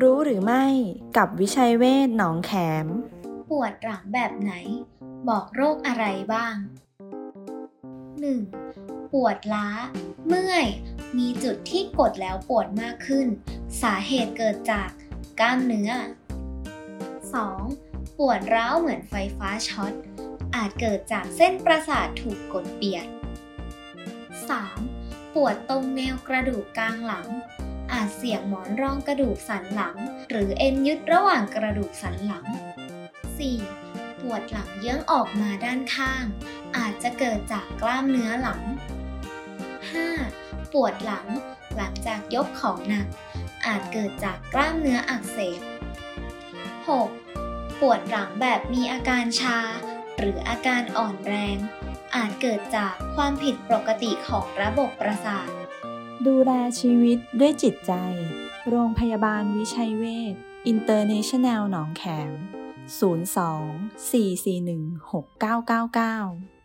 รู้หรือไม่กับวิชัยเวชหนองแขม ปวดหลังแบบไหน บอกโรคอะไรบ้าง 1. ปวดล้า เมื่อย มีจุดที่กดแล้วปวดมากขึ้น สาเหตุเกิดจากกล้ามเนื้อ 2. ปวดร้าวเหมือนไฟฟ้าช็อต อาจเกิดจากเส้นประสาทถูกกดเปียก 3. ปวดตรงแนวกระดูกกลางหลัง อาจเสี่ยงหมอนรองกระดูกสันหลัง หรือเอ็นยึดระหว่างกระดูกสันหลัง 4. ปวดหลังเยื้องออกมาด้านข้าง อาจจะเกิดจากกล้ามเนื้อหลัง 5. ปวดหลังหลังจากยกของหนัก อาจเกิดจากกล้ามเนื้ออักเสบ 6. ปวดหลังแบบมีอาการชา หรืออาการอ่อนแรง อาจเกิดจากความผิดปกติของระบบประสาท ดูแลชีวิตด้วยจิตใจ โรงพยาบาลวิชัยเวชอินเตอร์เนชั่นแนลหนองแขม 02 441 6999